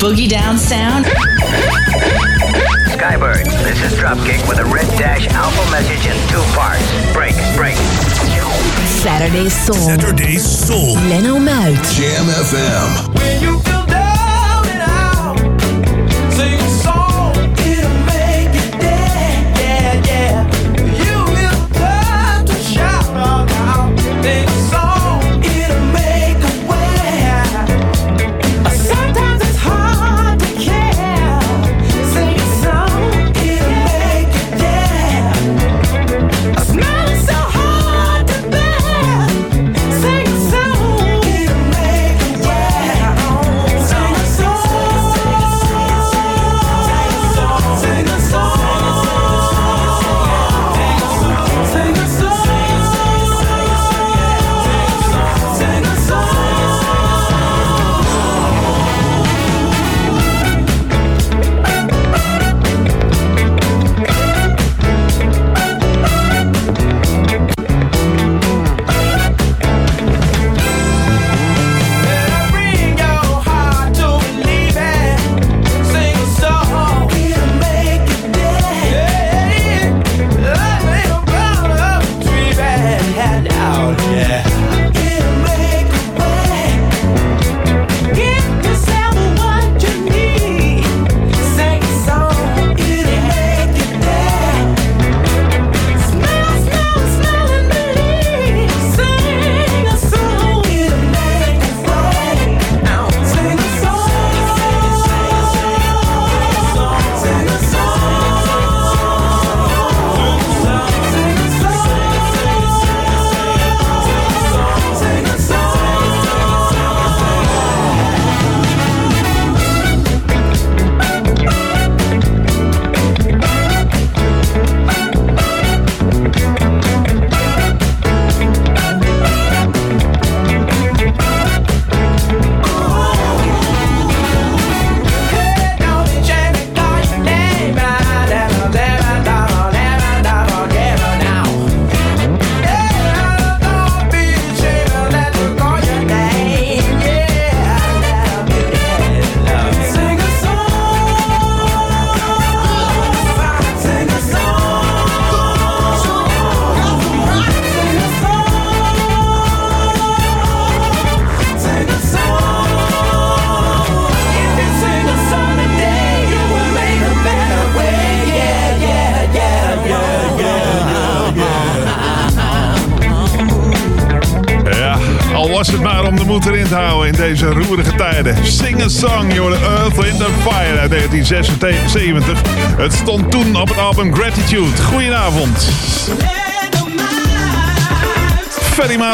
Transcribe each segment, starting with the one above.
boogie down sound? Skybird, this is Dropkick with a red dash alpha message in two parts. Break, break. Saturday Soul. Saturday Soul. Leno Mout. Jam FM.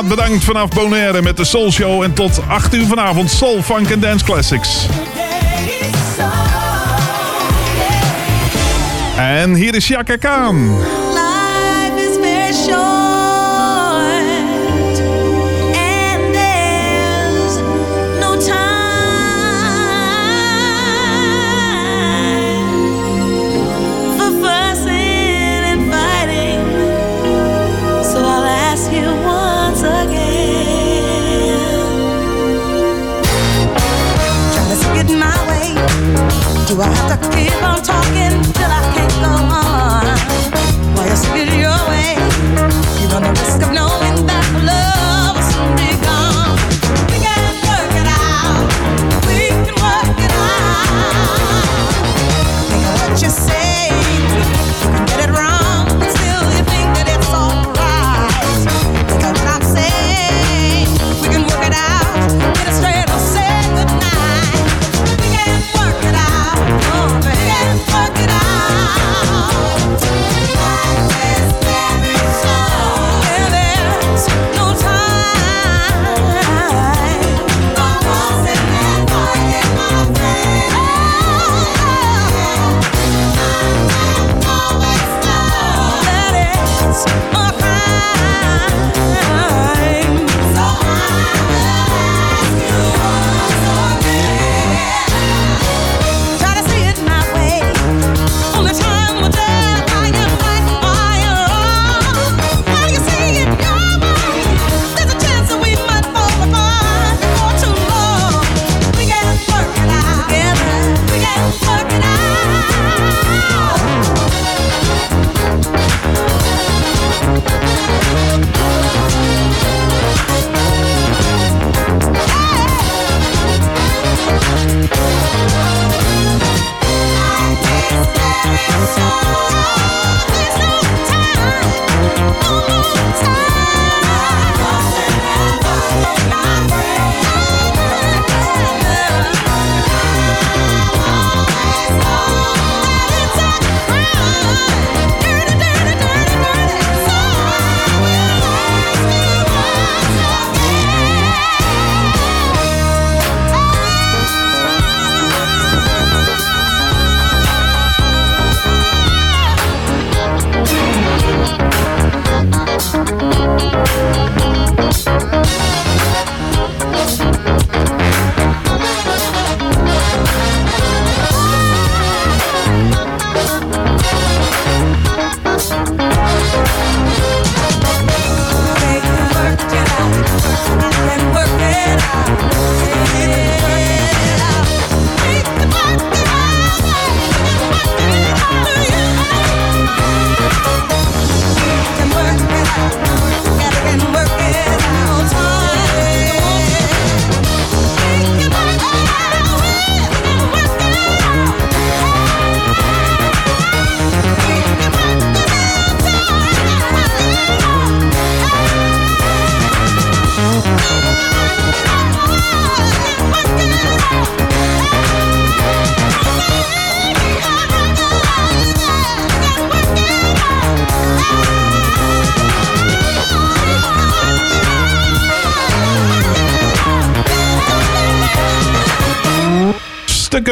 Bedankt vanaf Bonaire met de Soul Show. En tot 8 uur vanavond Soul, Funk en Dance Classics. En hier is Chaka Kaan.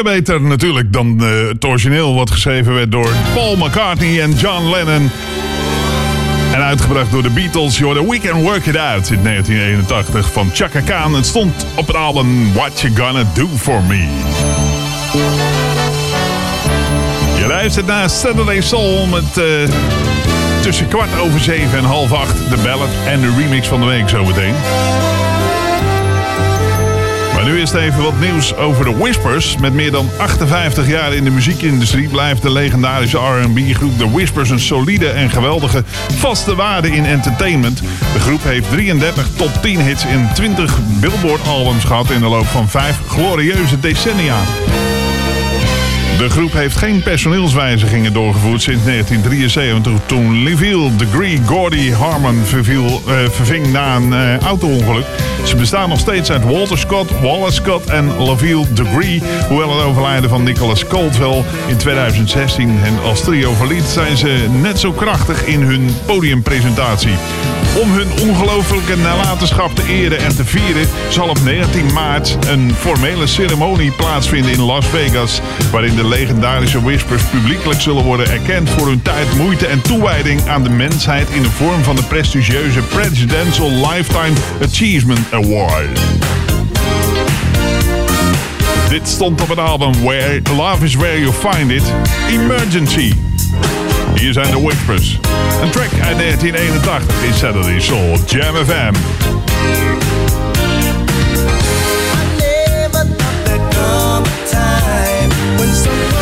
Beter natuurlijk dan eh, het origineel wat geschreven werd door Paul McCartney en John Lennon. En uitgebracht door de Beatles, The We Can Work It Out in 1981 van Chaka Khan. Het stond op het album What You Gonna Do For Me. Je luistert naar Saturday Soul met eh, tussen kwart over zeven en half acht de ballad en de remix van de week zometeen. Nu is even wat nieuws over de Whispers. Met meer dan 58 jaar in de muziekindustrie blijft de legendarische R&B-groep The Whispers een solide en geweldige vaste waarde in entertainment. De groep heeft 33 top 10 hits in 20 Billboard-albums gehad in de loop van vijf glorieuze decennia. De groep heeft geen personeelswijzigingen doorgevoerd sinds 1973... toen Liville Degree Gordy Harmon verviel, eh, verving na een eh, auto-ongeluk. Ze bestaan nog steeds uit Walter Scott, Wallace Scott en Laville Degree... hoewel het overlijden van Nicholas Caldwell in 2016 hen als trio verliet... zijn ze net zo krachtig in hun podiumpresentatie. Om hun ongelooflijke nalatenschap te eren en te vieren... zal op 19 maart een formele ceremonie plaatsvinden in Las Vegas... waarin de legendarische Whispers publiekelijk zullen worden erkend... voor hun tijd, moeite en toewijding aan de mensheid... in de vorm van de prestigieuze Presidential Lifetime Achievement Award. Dit stond op het album Where Love Is Where You Find It, Emergency. Hier zijn de Whispers. Een track uit 1981 in Saturday Soul Jam FM. never thought there'd come a time when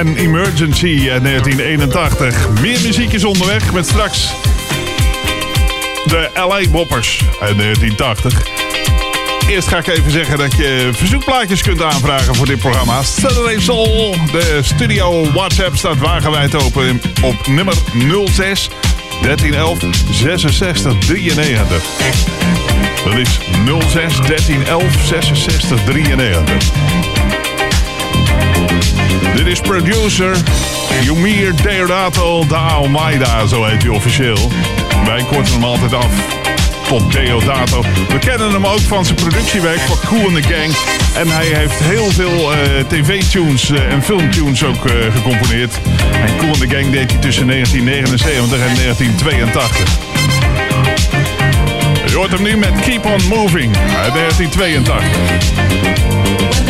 en Emergency uit 1981. Meer muziek is onderweg met straks de LA Boppers uit 1980. Eerst ga ik even zeggen dat je verzoekplaatjes kunt aanvragen voor dit programma. Saturday Soul. De studio WhatsApp staat wagenwijd open op nummer 06 1311 66 93. Dat is 06 1311 66 93. Dit is producer Yumir Deodato da Almeida, zo heet hij officieel. Wij korten hem altijd af tot Deodato. We kennen hem ook van zijn productiewerk voor Cool and the Gang. En hij heeft heel veel eh, tv-tunes eh, en filmtunes ook eh, gecomponeerd. En Cool and the Gang deed hij tussen 1979 en 1982. Je hoort hem nu met Keep On Moving uit 1982.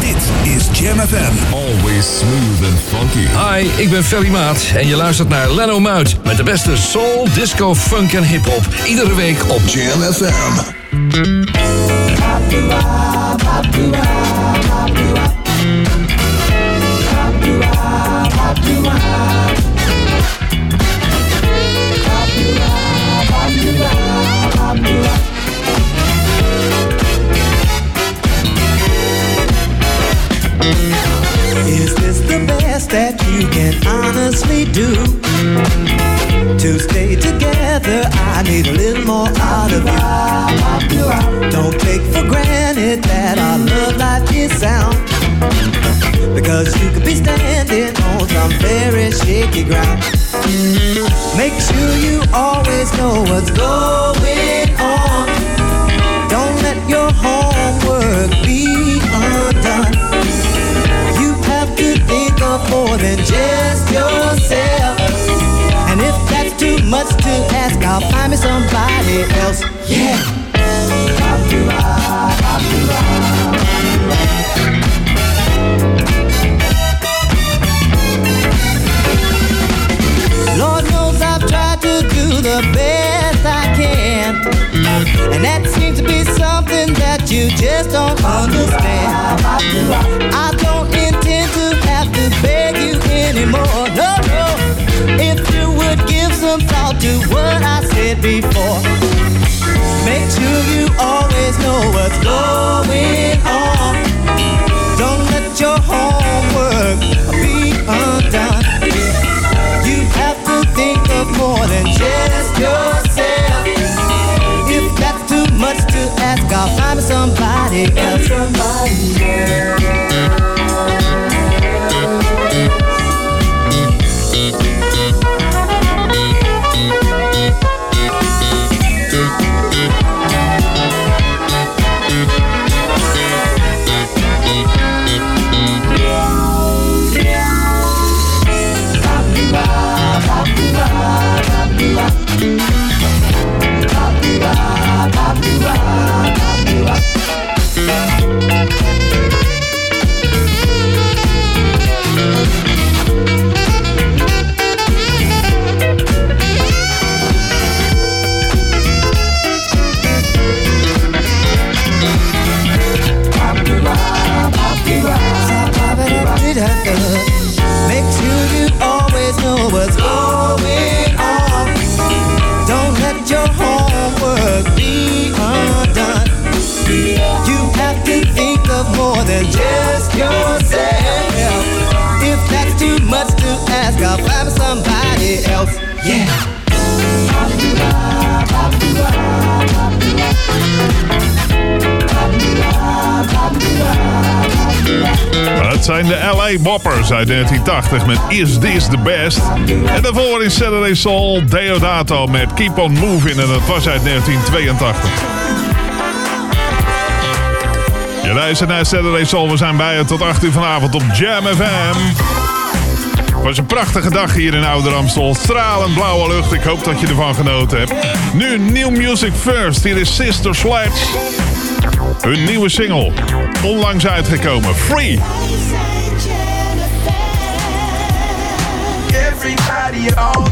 Dit is Jam FM. Always smooth and funky. Hi, ik ben Ferry Maat en je luistert naar Leno Muit met de beste soul, disco, funk en hip-hop. Iedere week op Jam FM. Honestly do? To stay together, I need a little more out of you. Don't take for granted that our love life is sound. Because you could be standing on some very shaky ground. Make sure you always know what's going on. Don't let your homework be undone. More than just yourself. And if that's too much to ask, I'll find me somebody else. Yeah. Lord knows I've tried to do the best I can. And that seems to be something that you just don't understand. I don't intend to have to you anymore. No, no. If you would give some thought to what I said before. Make sure you always know what's going on. Don't let your homework be undone. You have to think of more than just yourself. If that's too much to ask, I'll find somebody else. Somebody Make yourself. If too much to ask, find somebody else. Yeah. Het zijn de LA Boppers uit 1980 met Is This The Best. En daarvoor in Saturday Soul Deodato met Keep On Moving. En dat was uit 1982. Je luistert naar Saturday Soul. We zijn bij je tot 8 uur vanavond op Jam FM. Het was een prachtige dag hier in Ouder Amstel. Stralend blauwe lucht. Ik hoop dat je ervan genoten hebt. Nu New Music First. Hier is Sister Sledge. Hun nieuwe single. Onlangs uitgekomen. Free. Everybody on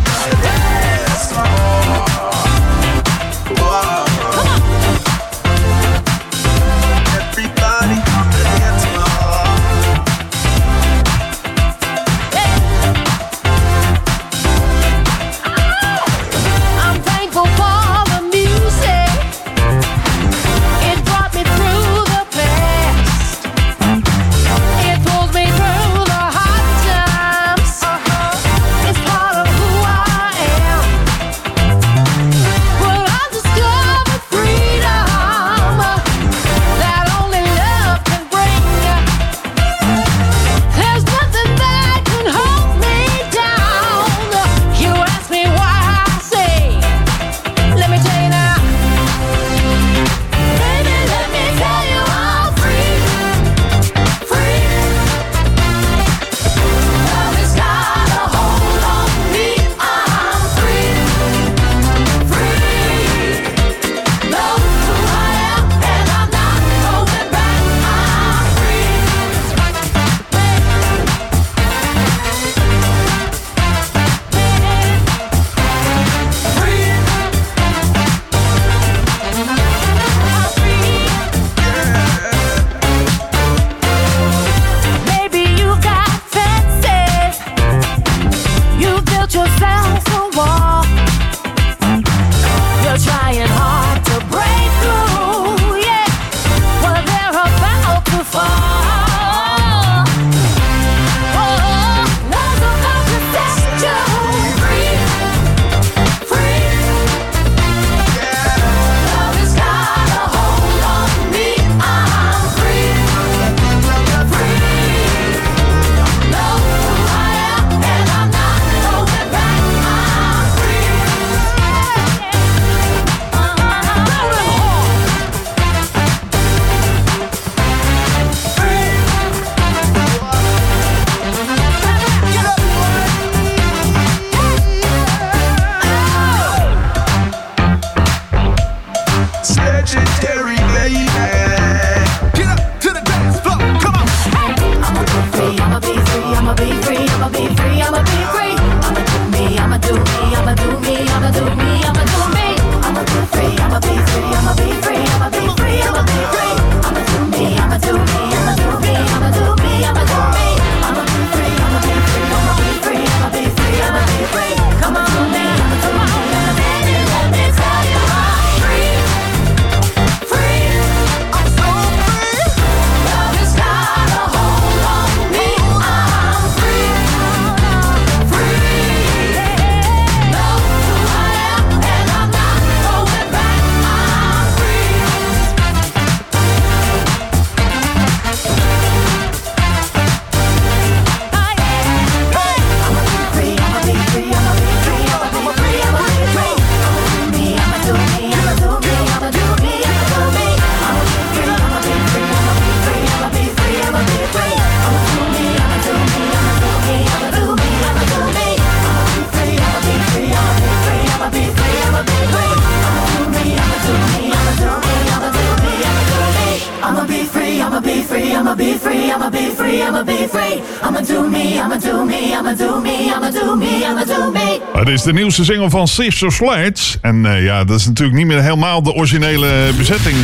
de nieuwste single van Sister Sledge. En eh, ja, dat is natuurlijk niet meer helemaal de originele bezetting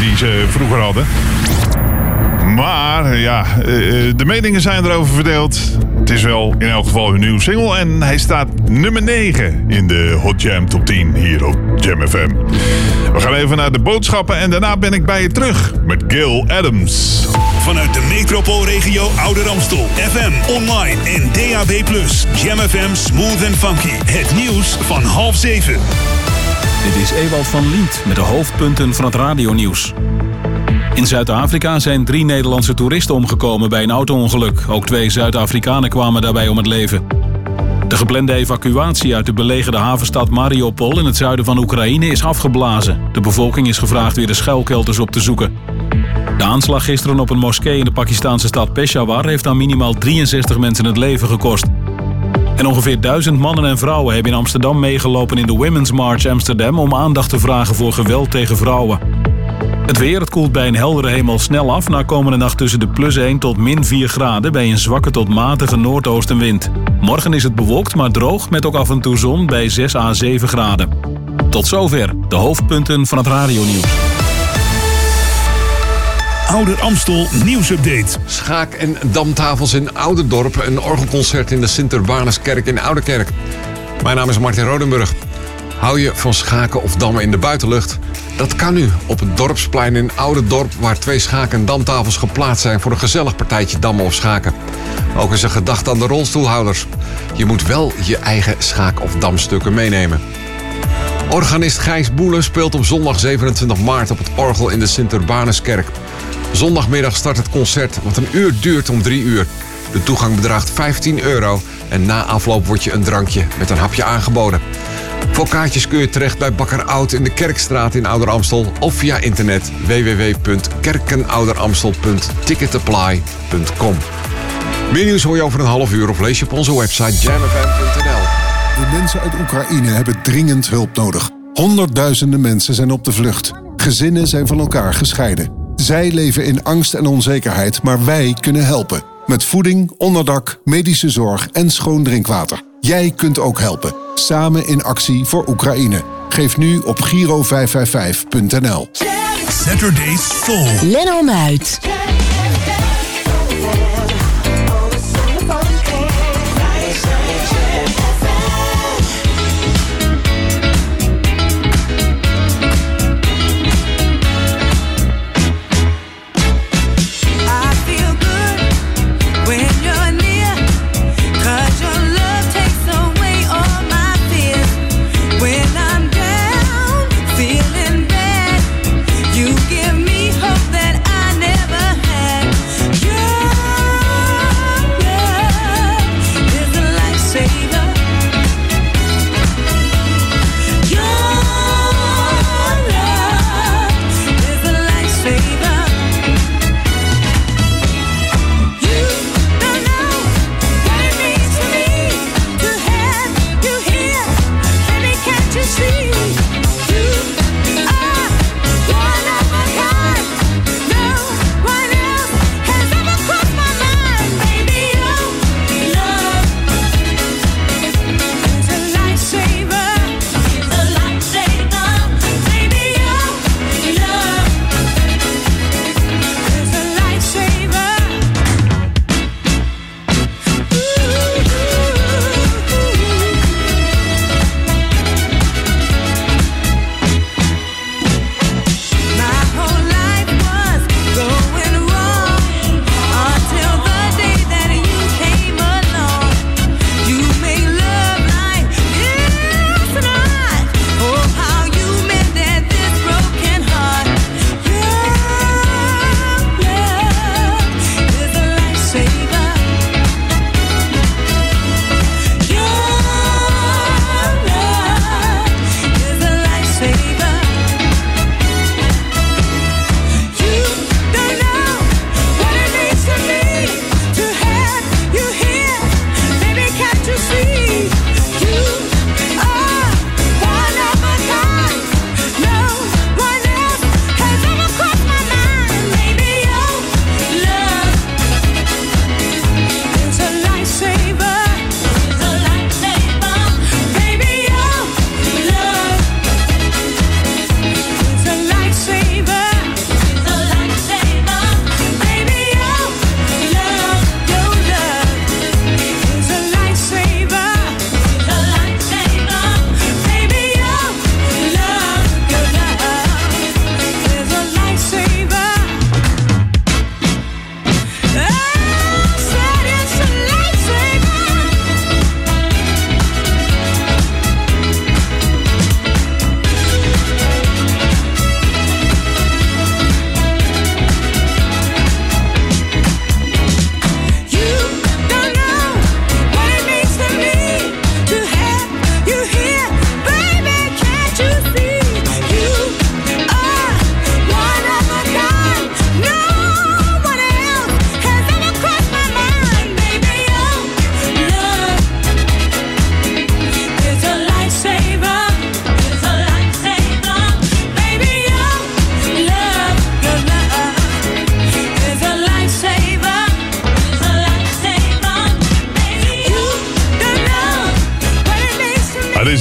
die ze vroeger hadden. Maar ja, eh, eh, de meningen zijn erover verdeeld. Het is wel in elk geval hun nieuwe single. En hij staat nummer 9 in de Hot Jam Top 10 hier op Jam FM. We gaan even naar de boodschappen en daarna ben ik bij je terug met Gil Adams. Vanuit de metropoolregio Ouder Amstel. FM, online en DAB+. Jam FM Smooth and Funky. Het nieuws van half zeven. Dit is Ewald van Lient met de hoofdpunten van het radionieuws. In Zuid-Afrika zijn drie Nederlandse toeristen omgekomen bij een auto-ongeluk. Ook twee Zuid-Afrikanen kwamen daarbij om het leven. De geplande evacuatie uit de belegerde havenstad Mariupol in het zuiden van Oekraïne is afgeblazen. De bevolking is gevraagd weer de schuilkelters op te zoeken. De aanslag gisteren op een moskee in de Pakistanse stad Peshawar heeft aan minimaal 63 mensen het leven gekost. En ongeveer duizend mannen en vrouwen hebben in Amsterdam meegelopen in de Women's March Amsterdam om aandacht te vragen voor geweld tegen vrouwen. Het weer, het koelt bij een heldere hemel snel af. Na komende nacht tussen de plus 1 tot min 4 graden bij een zwakke tot matige noordoostenwind. Morgen is het bewolkt, maar droog met ook af en toe zon bij 6 à 7 graden. Tot zover de hoofdpunten van het radionieuws. Ouder Amstel nieuwsupdate. Schaak- en damtafels in Ouderdorp. Een orgelconcert in de Sint-Urbanuskerk in Ouderkerk. Mijn naam is Martin Rodenburg. Hou je van schaken of dammen in de buitenlucht? Dat kan nu op het Dorpsplein in Ouderdorp... waar twee schaak- en damtafels geplaatst zijn... voor een gezellig partijtje dammen of schaken. Ook is er gedacht aan de rolstoelhouders. Je moet wel je eigen schaak- of damstukken meenemen. Organist Gijs Boelen speelt op zondag 27 maart op het orgel in de Sint-Urbanuskerk. Zondagmiddag start het concert, wat een uur duurt om drie uur. De toegang bedraagt 15 euro en na afloop wordt je een drankje met een hapje aangeboden. Voor kaartjes kun je terecht bij Bakker Oud in de Kerkstraat in Ouder Amstel of via internet www.kerkenouderamstel.ticketapply.com. Meer nieuws hoor je over een half uur of lees je op onze website jamfm.nl. De mensen uit Oekraïne hebben dringend hulp nodig. Honderdduizenden mensen zijn op de vlucht. Gezinnen zijn van elkaar gescheiden. Zij leven in angst en onzekerheid, maar wij kunnen helpen. Met voeding, onderdak, medische zorg en schoon drinkwater. Jij kunt ook helpen. Samen in actie voor Oekraïne. Geef nu op giro555.nl. Saturdays Soul. Leno Muit.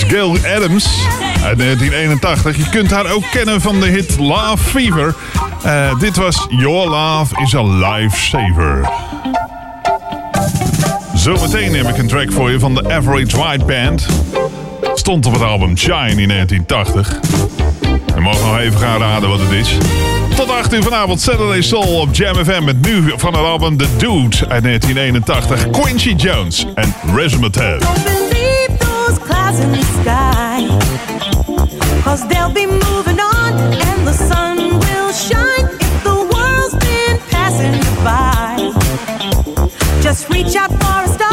Gail Adams uit 1981. Je kunt haar ook kennen van de hit Love Fever. Eh, dit was Your Love is a Lifesaver. Zometeen heb ik een track voor je van de Average White Band. Stond op het album Shine in 1980. En mogen nog even gaan raden wat het is. Tot 8 uur vanavond Saturday Soul op Jam FM met nu van het album The Dude uit 1981. Quincy Jones en Resume stars in the sky. Cause they'll be moving on and the sun will shine if the world's been passing by. Just reach out for a star.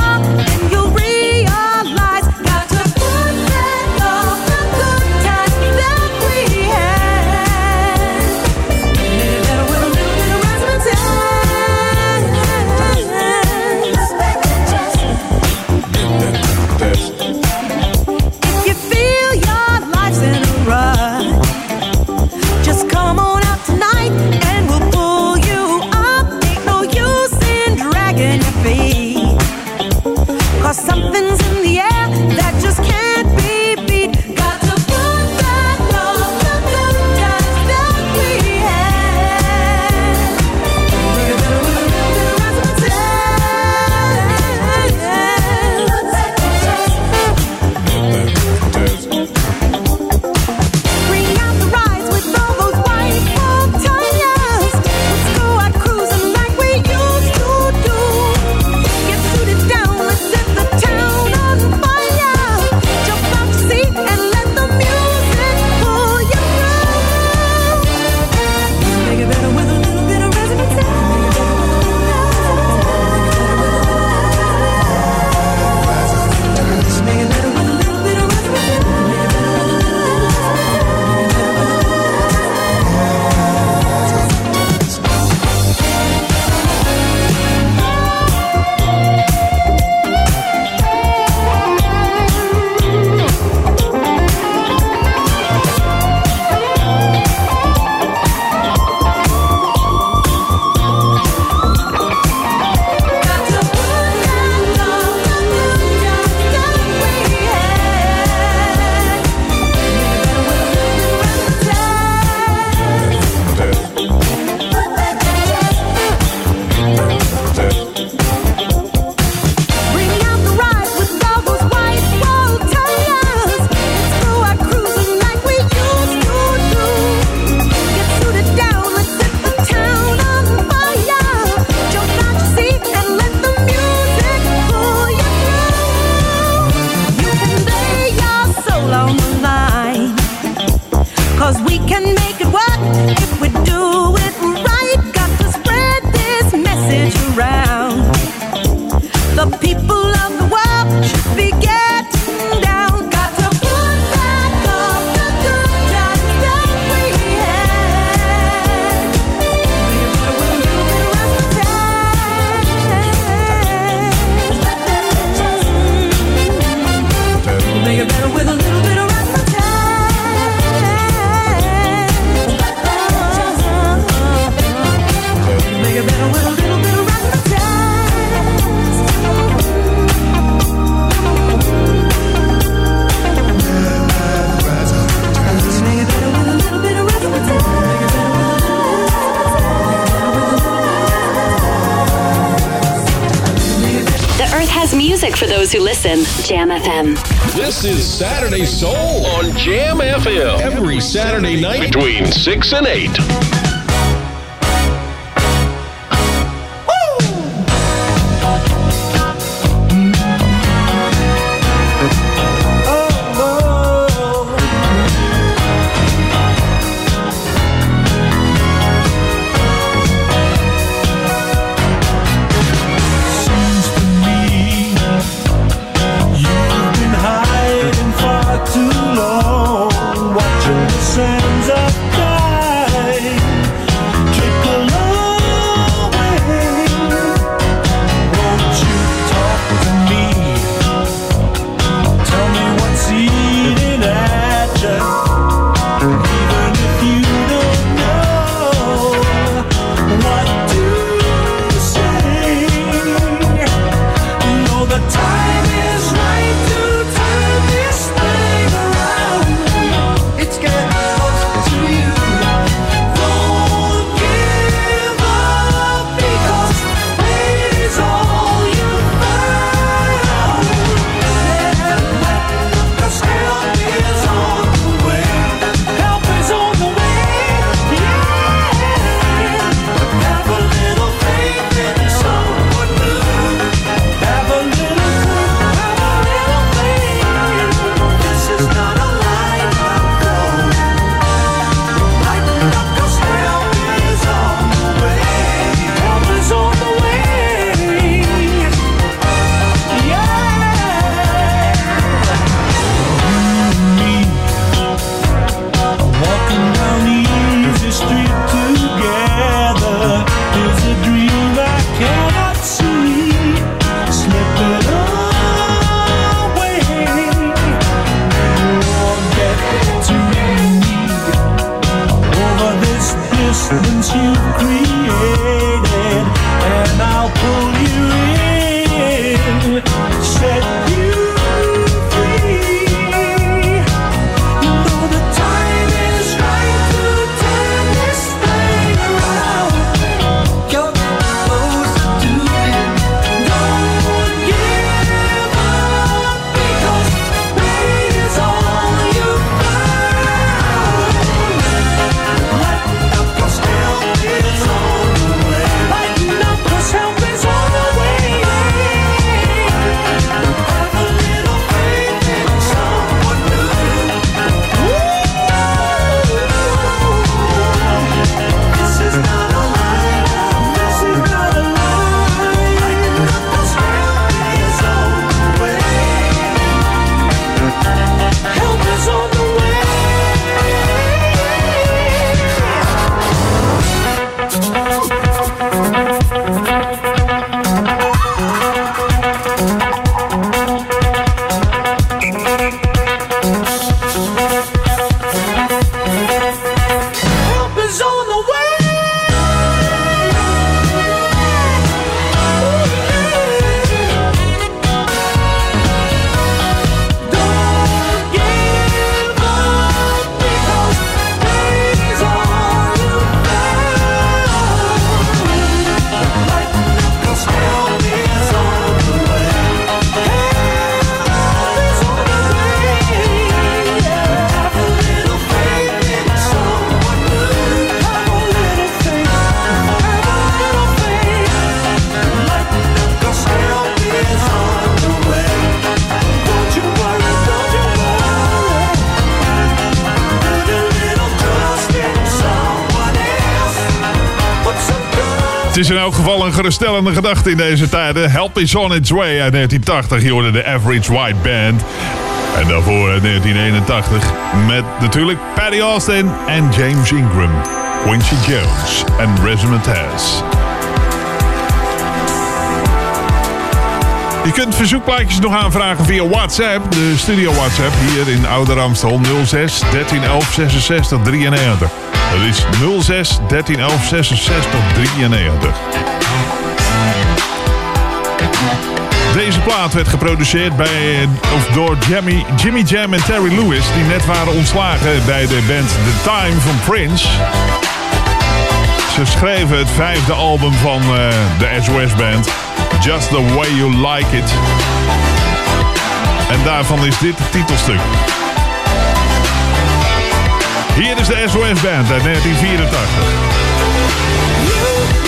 people those who listen. Jam FM. This is Saturday Soul on Jam FM. Every Saturday night between 6 and 8. Is in elk geval een geruststellende gedachte in deze tijden. Help is on its way uit 1980. Je hoorde de Average White Band. En daarvoor uit 1981 met natuurlijk Patty Austin en James Ingram. Quincy Jones en Resonant Has. Je kunt verzoekplaatjes nog aanvragen via WhatsApp. De studio WhatsApp hier in Ouder Amstel 06 1311 66 93. Dat is 06 1311 66 93. Deze plaat werd geproduceerd bij, of door Jimmy, Jimmy Jam en Terry Lewis... die net waren ontslagen bij de band The Time van Prince. Ze schreven het vijfde album van eh, de SOS Band... Just the Way You Like It. En daarvan is dit het titelstuk. Hier is de SOS Band uit 1984.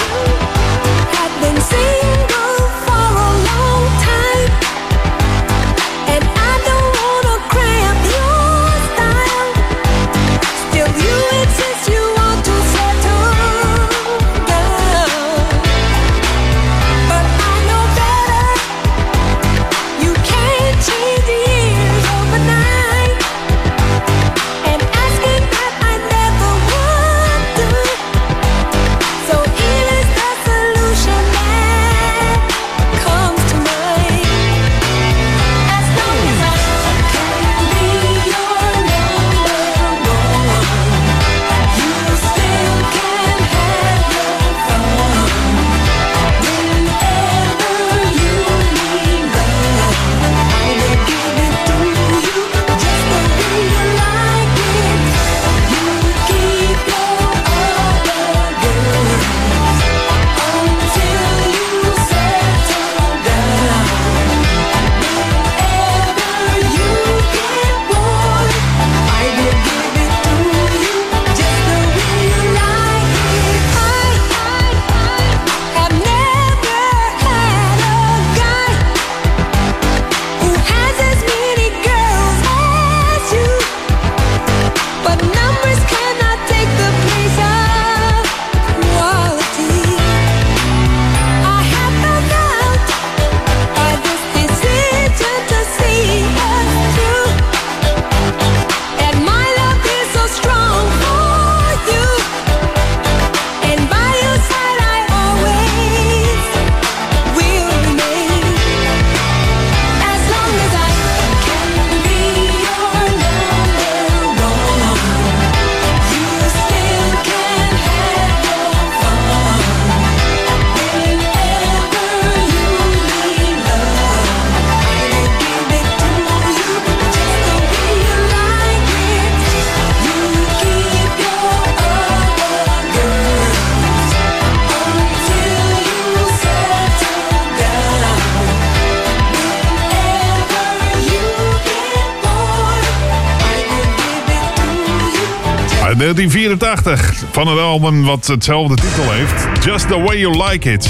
1984 van het album wat hetzelfde titel heeft. Just the Way You Like It.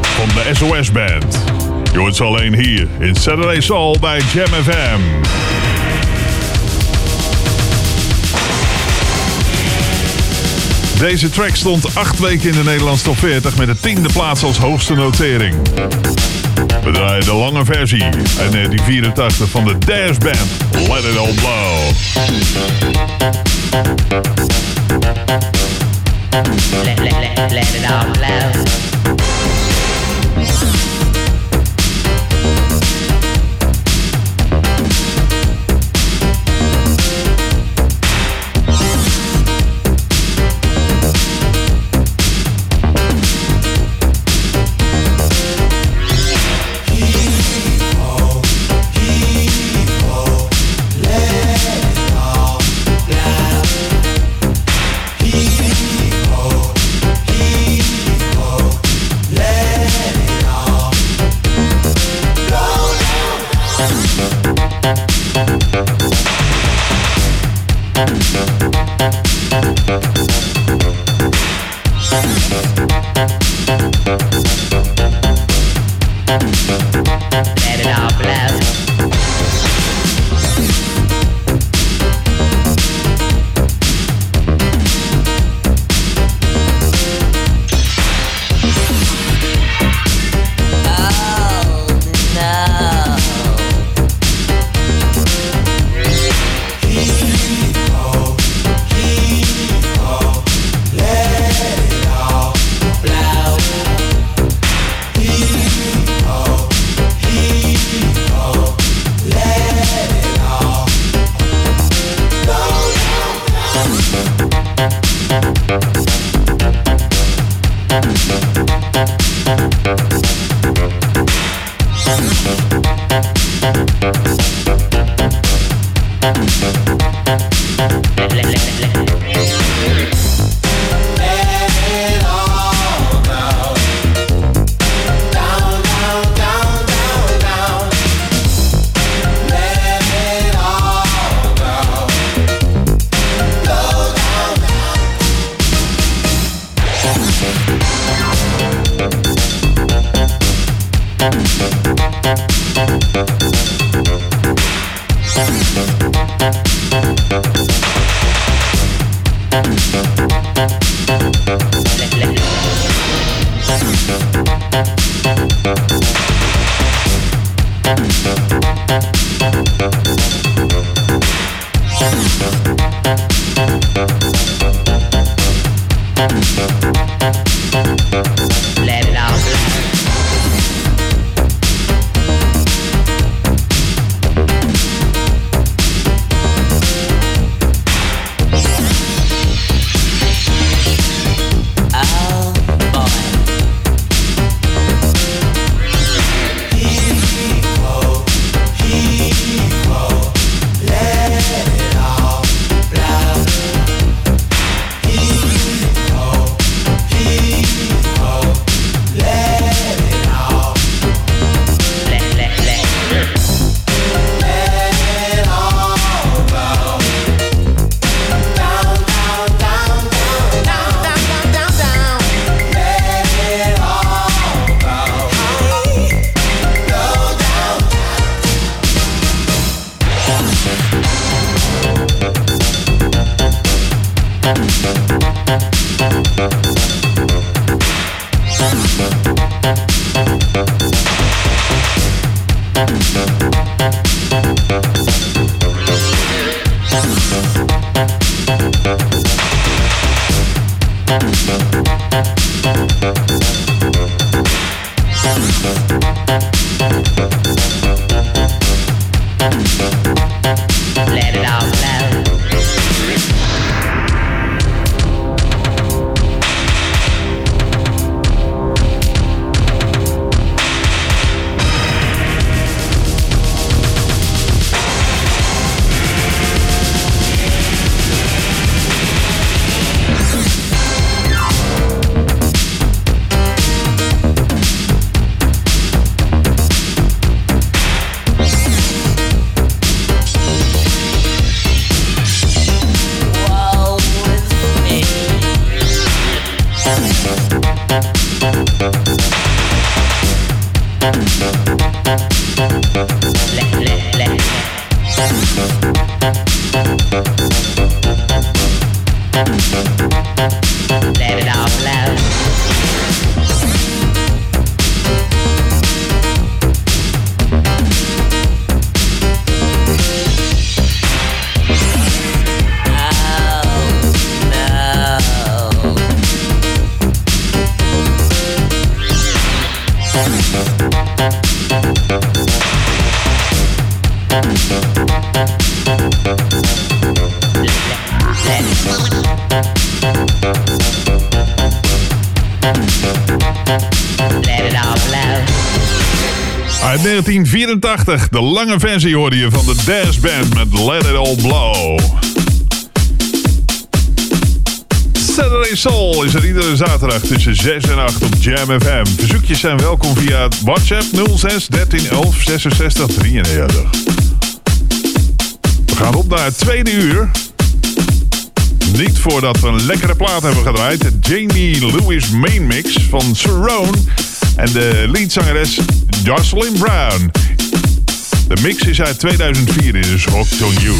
Van de SOS Band. Je hoort alleen hier in Saturday Soul bij Jam FM. Deze track stond acht weken in de Nederlandse top 40 met de tiende plaats als hoogste notering. We draaien de lange versie uit 1984 van de Dash Band. Let it all blow. Let, let, let, let it all blow. Let it out loud. Uit 1984, de lange versie hoorde je van de Dance Band met Let It All Blow. Saturday Soul is er iedere zaterdag tussen 6 en 8 op Jam FM. Verzoekjes zijn welkom via WhatsApp 06 13 11 66 93. We gaan op naar het tweede uur. Niet voordat we een lekkere plaat hebben gedraaid. De Jamie Lewis Main Mix van Cerrone. En de leadzangeres Jocelyn Brown. De mix is uit 2004 in dus Rocked on You.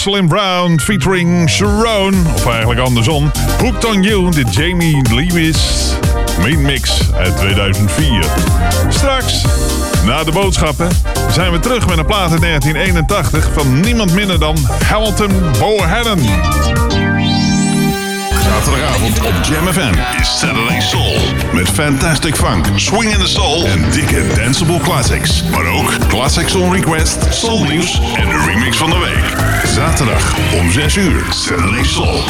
Jocelyn Brown featuring Sharon, of eigenlijk andersom. Hooked on You, de Jamie Lewis main mix uit 2004. Straks, na de boodschappen, zijn we terug met een plaat uit 1981 van niemand minder dan Hamilton Bohannon. Zaterdagavond op Jam FM is Saturday Soul. Met fantastic funk, swing in the soul en dikke danceable classics. Maar ook classics on request, soul nieuws en de remix van de week. Zaterdag om 6 uur, Saturday Soul.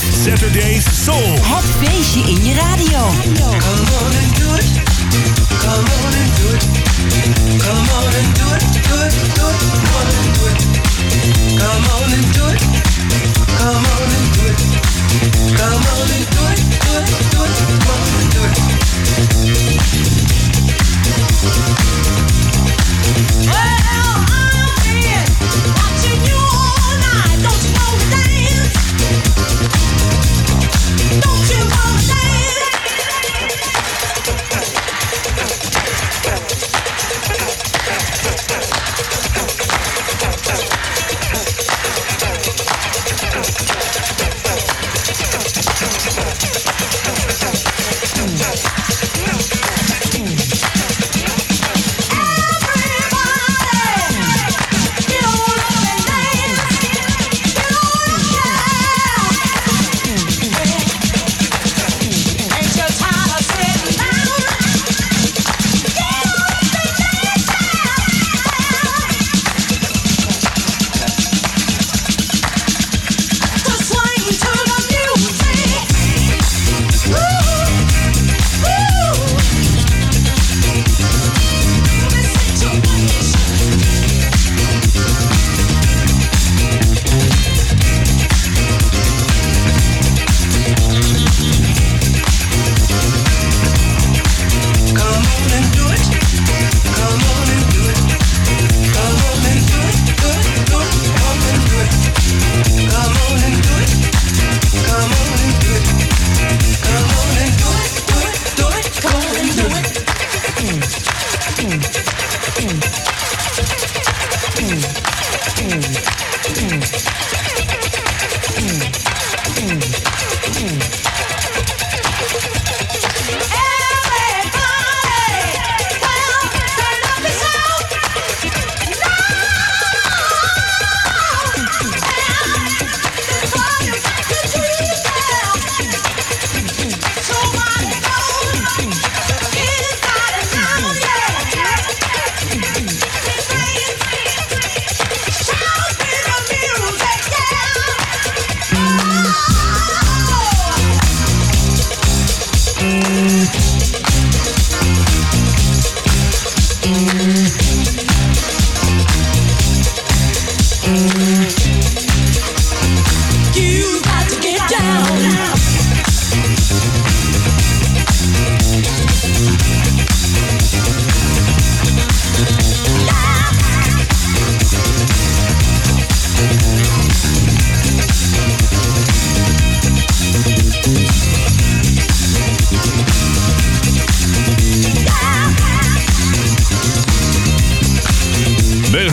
Lenno Muit. Saturday Soul. Het feestje in je radio. Come on and do it. Come on and do it. Come on and do it. Do it, do it. Come on and do it. Come on and do it. Come on and do it. Do it, do it.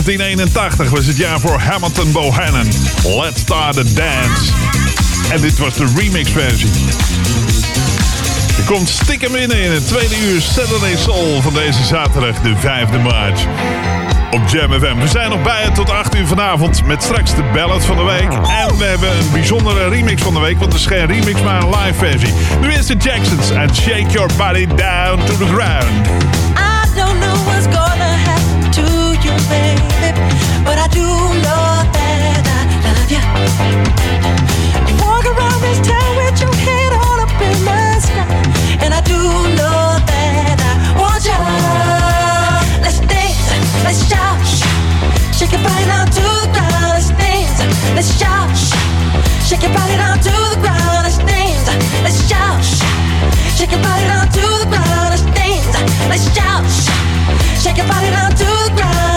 ...1981 was het jaar voor Hamilton Bohannon. Let's Start a Dance. En dit was de remix-versie. Je komt stiekem binnen in het tweede uur Saturday Soul van deze zaterdag, de 5e maart. Op Jam FM. We zijn nog bij je tot 8 uur vanavond met straks de ballad van de week. En we hebben een bijzondere remix van de week, want het is geen remix, maar een live versie. Nu is de Jacksons en Shake Your Body Down to the Ground. I don't know but I do know that I love you. You walk around this town with your head all up in sky, and I do know that I want you. Let's dance, let's shout, shake your body down to the ground. Let's dance, let's shout, shake your body down to the ground. Let's dance, let's shout, shake your body down to the ground. Let's dance, let's shout. Shake your body down to the ground.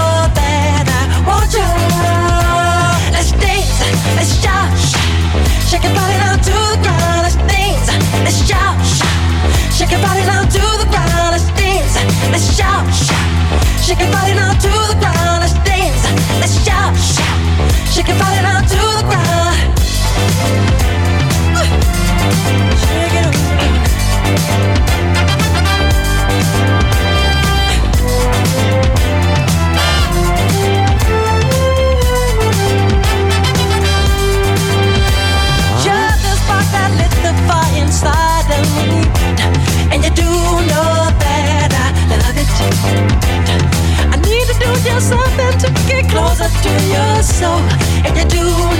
Shake your body now your soul, and you do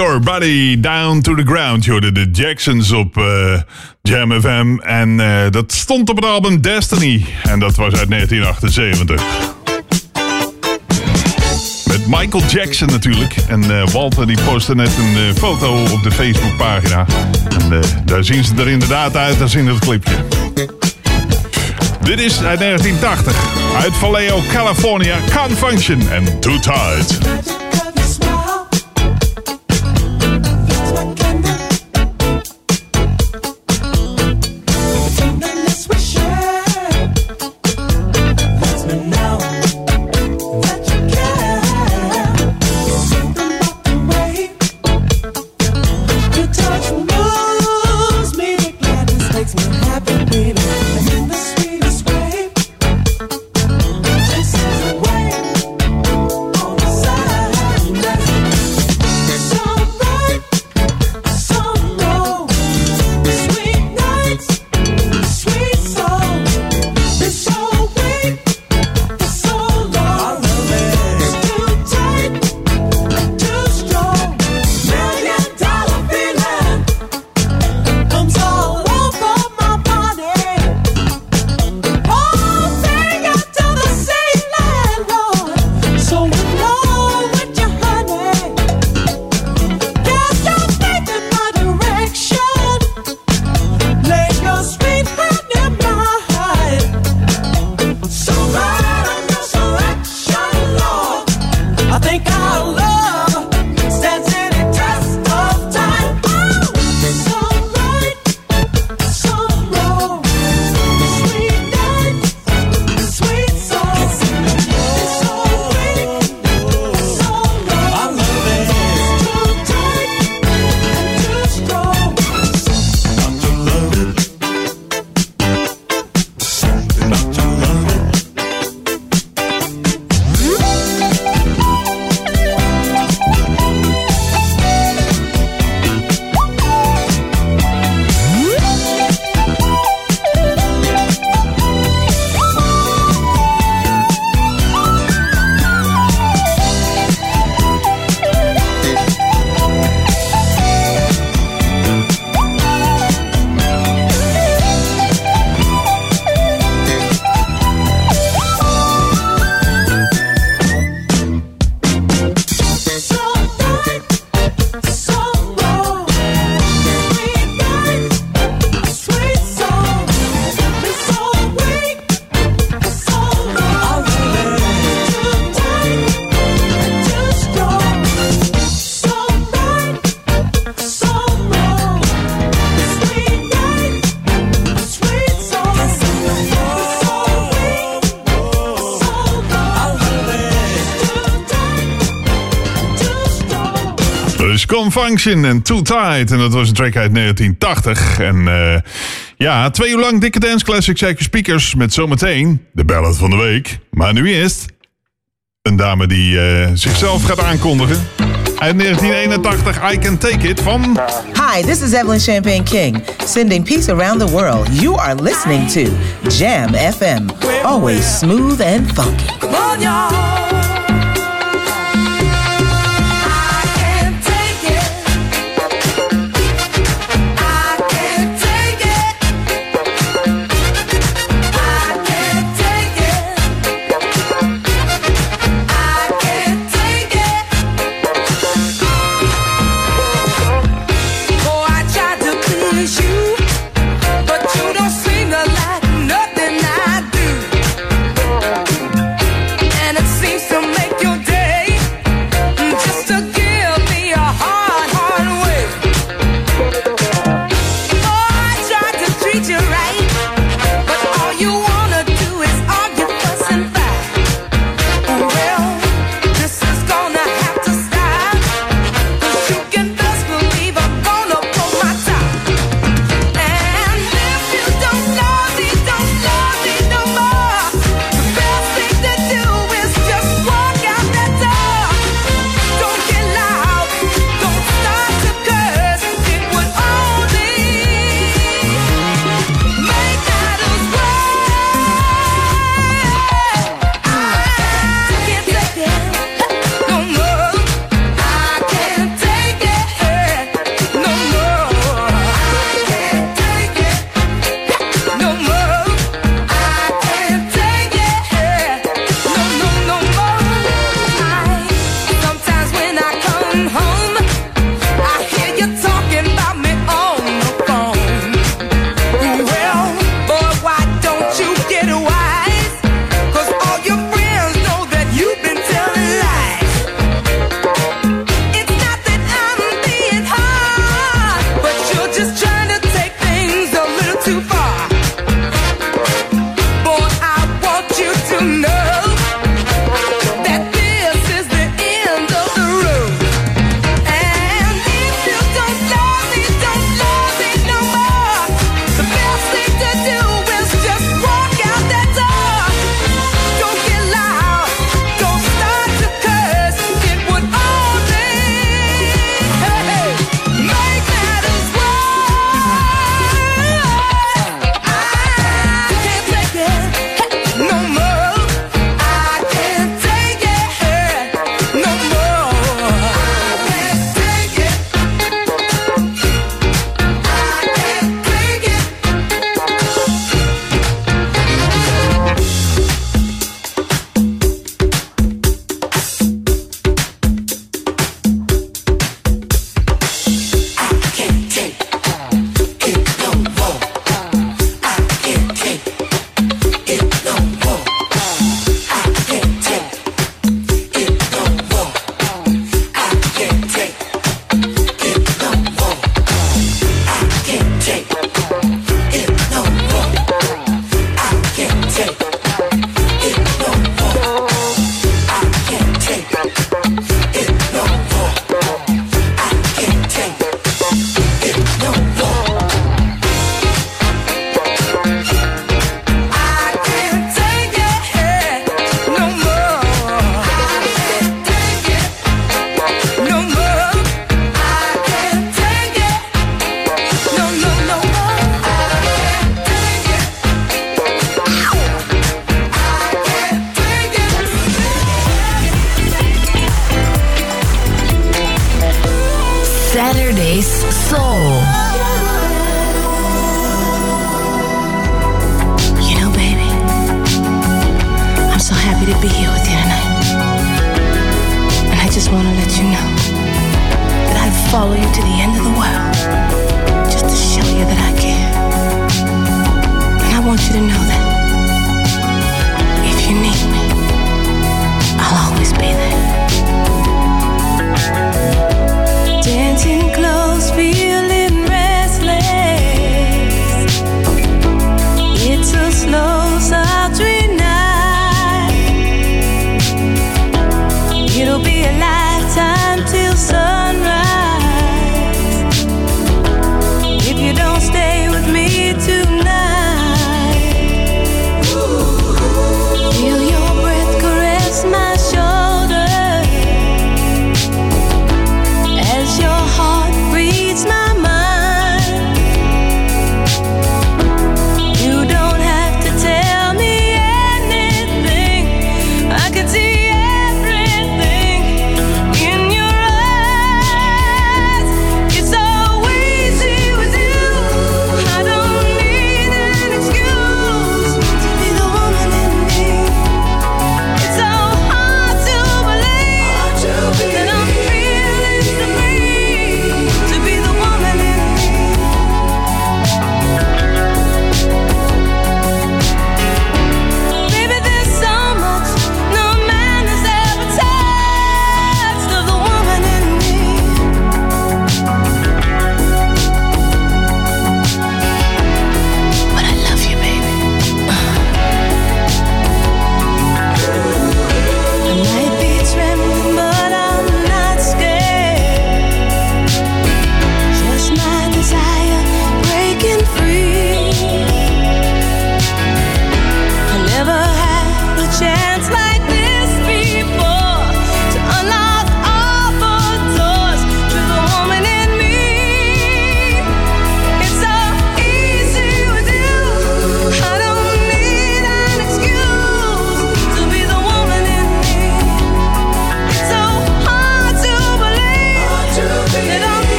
Your Body Down to the Ground. Je de Jacksons op uh, Jam FM. En eh, dat stond op het album Destiny. En dat was uit 1978. Met Michael Jackson natuurlijk. En eh, Walter die postte net een foto op de Facebookpagina. En daar zien ze er inderdaad uit als in het clipje. Dit is uit 1980. Uit Vallejo, California. Can't Function and Too Tight. Function and Too Tight. En dat was een track uit 1980. En eh, ja, twee uur lang dikke dance classics zeker speakers. Met zometeen de ballad van de week. Maar nu eerst een dame die eh, zichzelf gaat aankondigen. Uit 1981, I Can Take It van... Hi, this is Evelyn Champagne King. Sending peace around the world. You are listening to Jam FM. Always smooth and funky.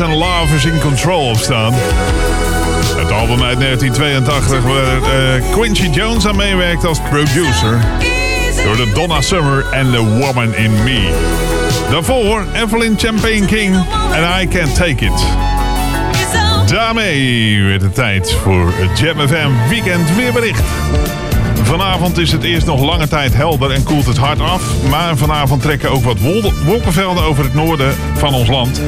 En Love is in Control op staan. Het album uit 1982 waar eh, Quincy Jones aan meewerkt als producer. Door de Donna Summer en The Woman in Me. Daarvoor Evelyn Champagne King en I Can't Take It. Daarmee werd het tijd voor het Jam FM Weekend Weerbericht. Vanavond is het eerst nog lange tijd helder en koelt het hard af. Maar vanavond trekken ook wat wol- wolkenvelden over het noorden van ons land.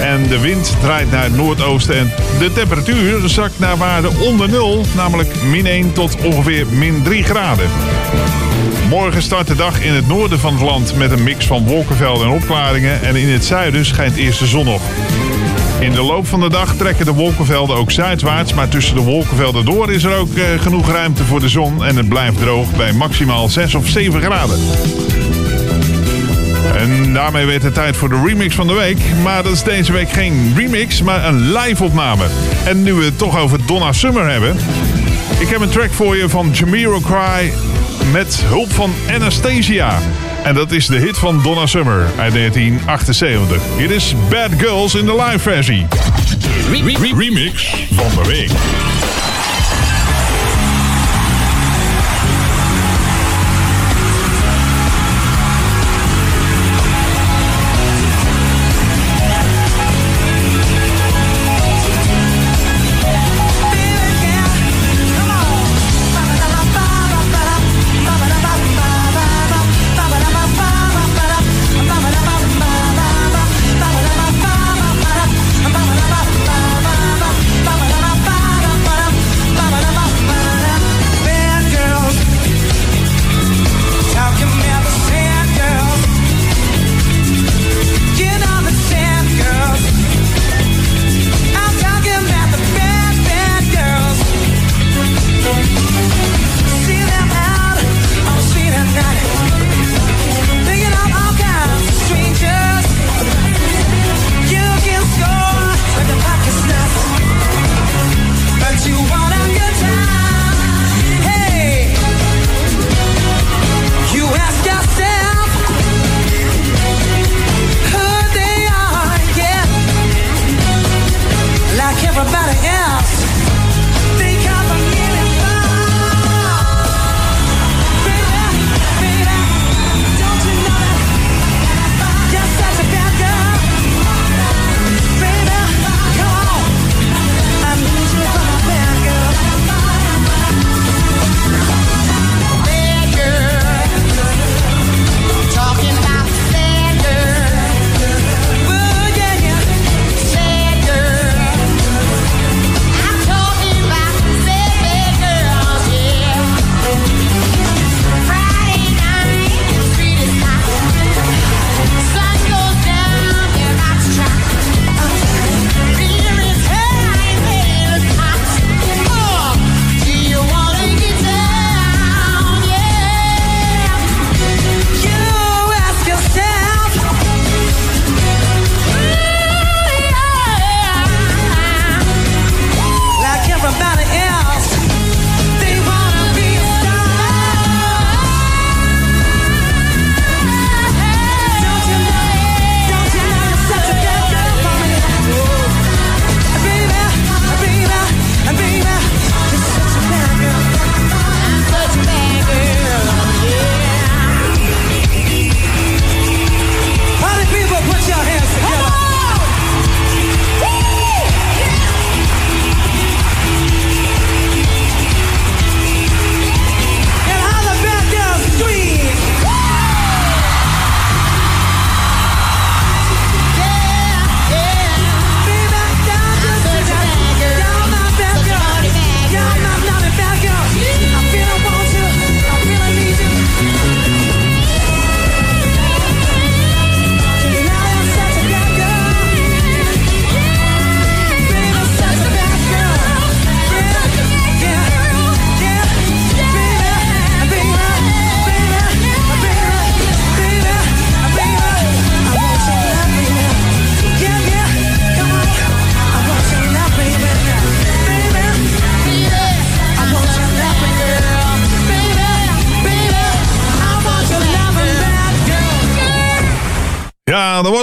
En de wind draait naar het noordoosten en de temperatuur zakt naar waarde onder nul. Namelijk min 1 tot ongeveer min 3 graden. Morgen start de dag in het noorden van het land met een mix van wolkenvelden en opklaringen. En in het zuiden schijnt eerst de zon nog. In de loop van de dag trekken de wolkenvelden ook zuidwaarts, maar tussen de wolkenvelden door is er ook eh, genoeg ruimte voor de zon en het blijft droog bij maximaal 6 of 7 graden. En daarmee werd het tijd voor de remix van de week. Maar dat is deze week geen remix, maar een live opname. En nu we het toch over Donna Summer hebben. Ik heb een track voor je van Jamiroquai met hulp van Anastasia. En dat is de hit van Donna Summer uit 1978. Hier is Bad Girls in de live versie. remix van de week.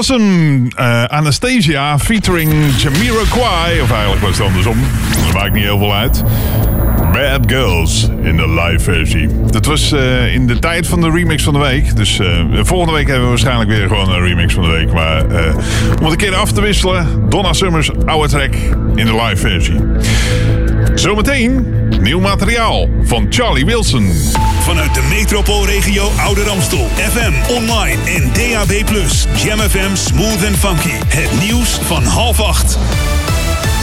Eh, Anastasia featuring Jamiroquai. Of eigenlijk was het andersom. Dat maakt niet heel veel uit. Bad Girls in de live versie. Dat was eh, in de tijd van de remix van de week. Dus eh, volgende week hebben we waarschijnlijk weer gewoon een remix van de week. Maar om het een keer af te wisselen. Donna Summers oude track in de live versie. Zometeen nieuw materiaal van Charlie Wilson. Vanuit de metropoolregio Ouder Amstel. FM, online en DAB+. Jam FM Smooth and Funky. Het nieuws van half acht.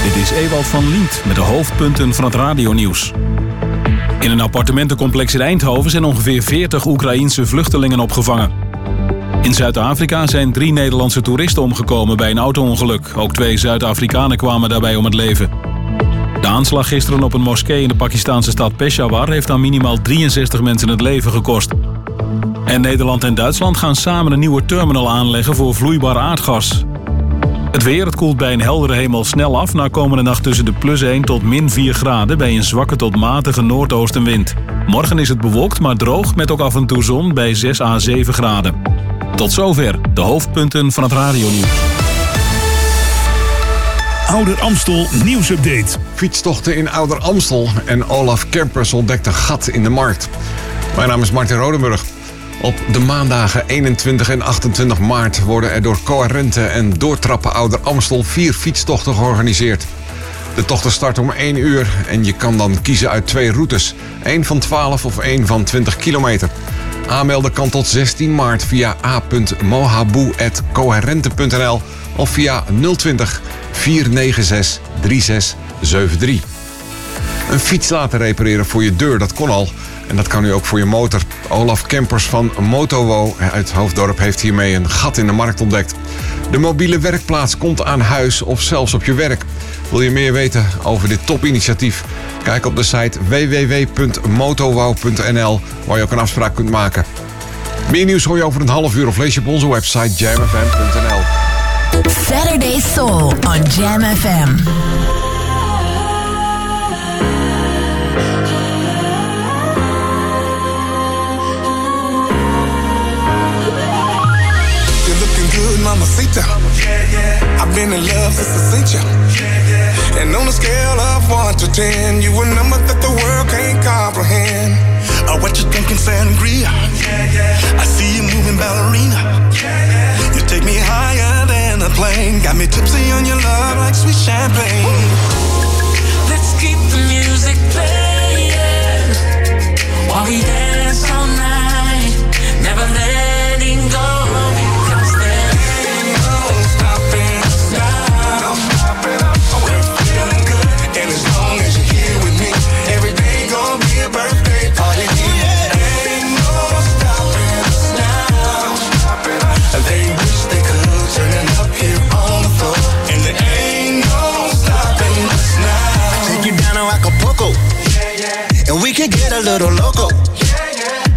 Dit is Ewald van Lient met de hoofdpunten van het radionieuws. In een appartementencomplex in Eindhoven zijn ongeveer 40 Oekraïense vluchtelingen opgevangen. In Zuid-Afrika zijn drie Nederlandse toeristen omgekomen bij een auto-ongeluk. Ook twee Zuid-Afrikanen kwamen daarbij om het leven. De aanslag gisteren op een moskee in de Pakistanse stad Peshawar heeft aan minimaal 63 mensen het leven gekost. En Nederland en Duitsland gaan samen een nieuwe terminal aanleggen voor vloeibaar aardgas. Het weer, het koelt bij een heldere hemel snel af... na komende nacht tussen de plus 1 tot min 4 graden... bij een zwakke tot matige noordoostenwind. Morgen is het bewolkt, maar droog... met ook af en toe zon bij 6 à 7 graden. Tot zover de hoofdpunten van het radionieuws. Ouder Amstel nieuwsupdate. Fietstochten in Ouder Amstel en Olaf Kempers ontdekt een gat in de markt. Mijn naam is Martin Rodenburg. Op de maandagen 21 en 28 maart worden er door Coherente en Doortrappen Ouder Amstel vier fietstochten georganiseerd. De tochten starten om 1 uur en je kan dan kiezen uit twee routes. één van 12 of één van 20 kilometer. Aanmelden kan tot 16 maart via a.mohaboe.coherente.nl of via 020 496 3673. Een fiets laten repareren voor je deur, dat kon al. En dat kan nu ook voor je motor. Olaf Kempers van Motowo uit Hoofddorp heeft hiermee een gat in de markt ontdekt. De mobiele werkplaats komt aan huis of zelfs op je werk. Wil je meer weten over dit topinitiatief? Kijk op de site www.motowow.nl waar je ook een afspraak kunt maken. Meer nieuws hoor je over een half uur of lees je op onze website jamfm.nl. Saturday Soul on Jam FM. You're looking good, mamacita. I've been in love since I seen you. And on a scale of one to ten, you a number that the world can't comprehend. Uh, what you thinking, sangria? I see you moving ballerina. You take me higher than a plane. Got me tipsy on your love like sweet champagne. Let's keep the music playing while we dance all night, never letting go. Because ain't no stopping us now. We're feeling good, and as long as you're here with me, every day gonna be a birthday party. We can get a little loco.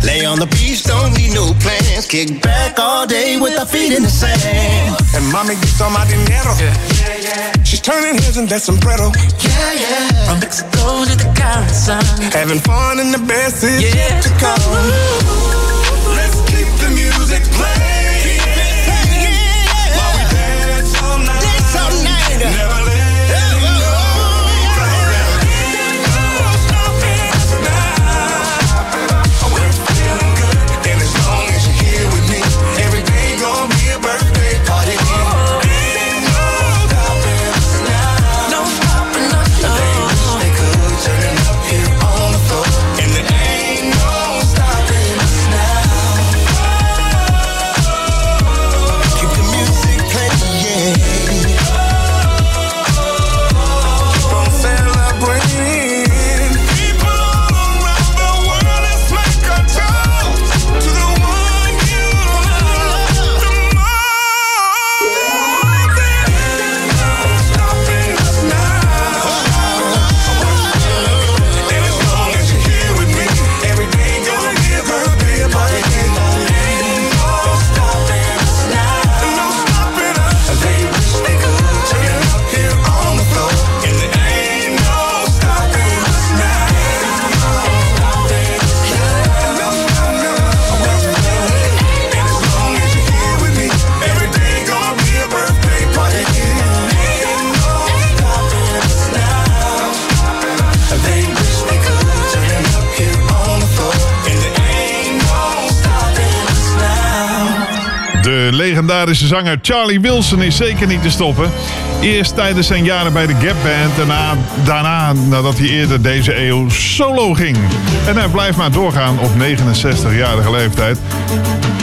Lay on the beach, don't need no plans. Kick back all day with our feet in the sand. And mommy gets on my dinero. She's turning heads in that sombrero. Yeah, yeah. From Mexico to the Caribbean. Having fun and the best is Yeah. yet to come. Let's keep the music playing. Zanger Charlie Wilson is zeker niet te stoppen. Eerst tijdens zijn jaren bij de Gap Band. Daarna, daarna nadat hij eerder deze eeuw solo ging. En hij blijft maar doorgaan op 69-jarige leeftijd.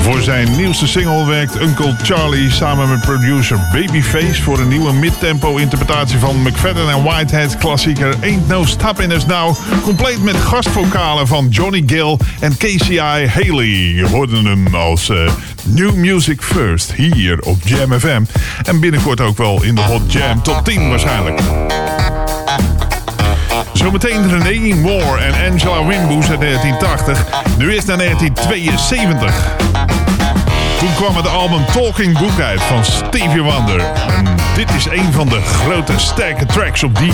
Voor zijn nieuwste single werkt Uncle Charlie samen met producer Babyface... voor een nieuwe midtempo interpretatie van McFadden en Whitehead's klassieker Ain't No Stopping Us Now... compleet met gastvokalen van Johnny Gill en KCI Haley. Je hoorde hem als eh, New Music First hier op Jam FM. En binnenkort ook wel in de Hot Jam Top 10 waarschijnlijk. Zometeen René Moore en Angela Winboes uit 1980. Nu is naar 1972. Toen kwam het album Talking Book uit van Stevie Wonder. En dit is een van de grote sterke tracks op die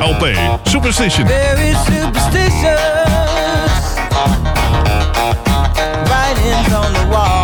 LP. Superstition. Very superstitious. Writings on the wall.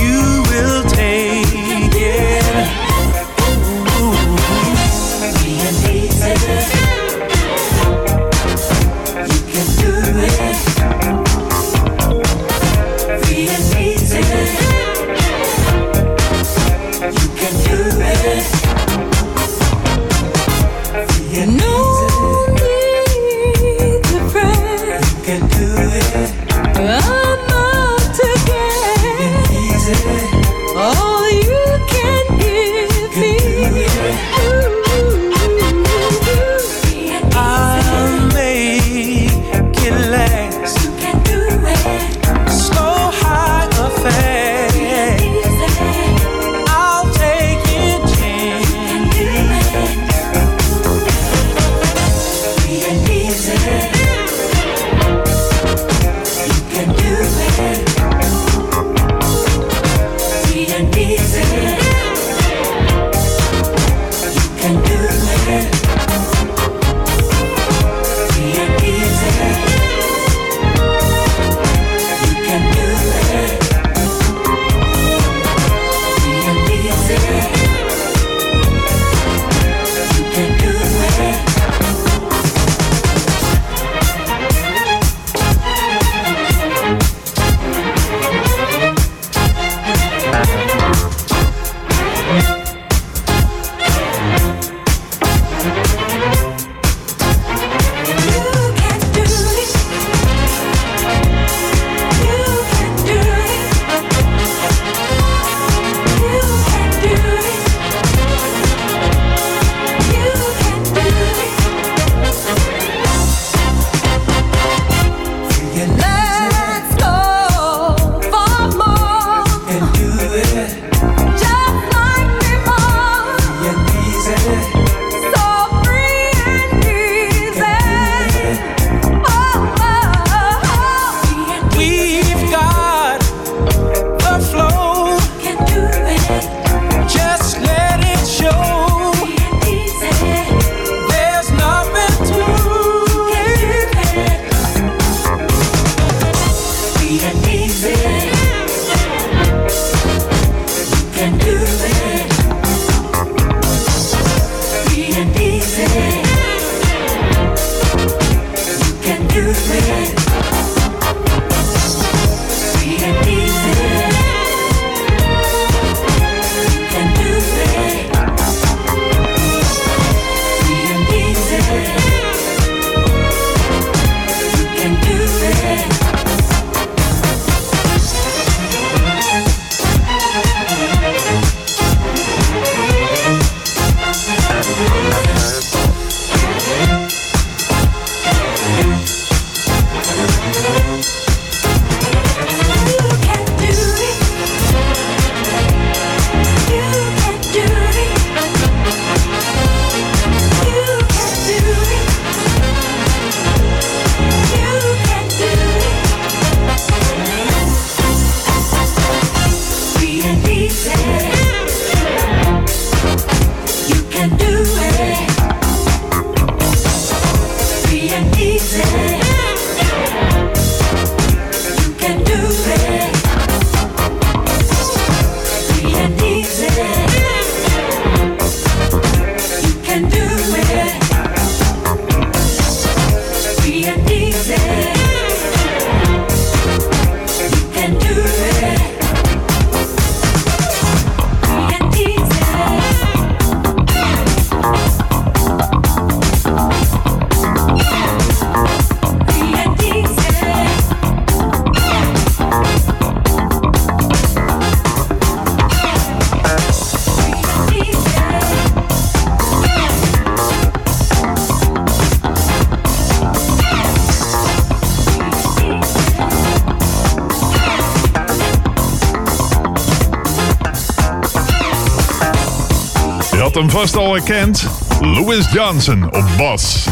you will take it. Hem vast al herkend. Louis Johnson op bas.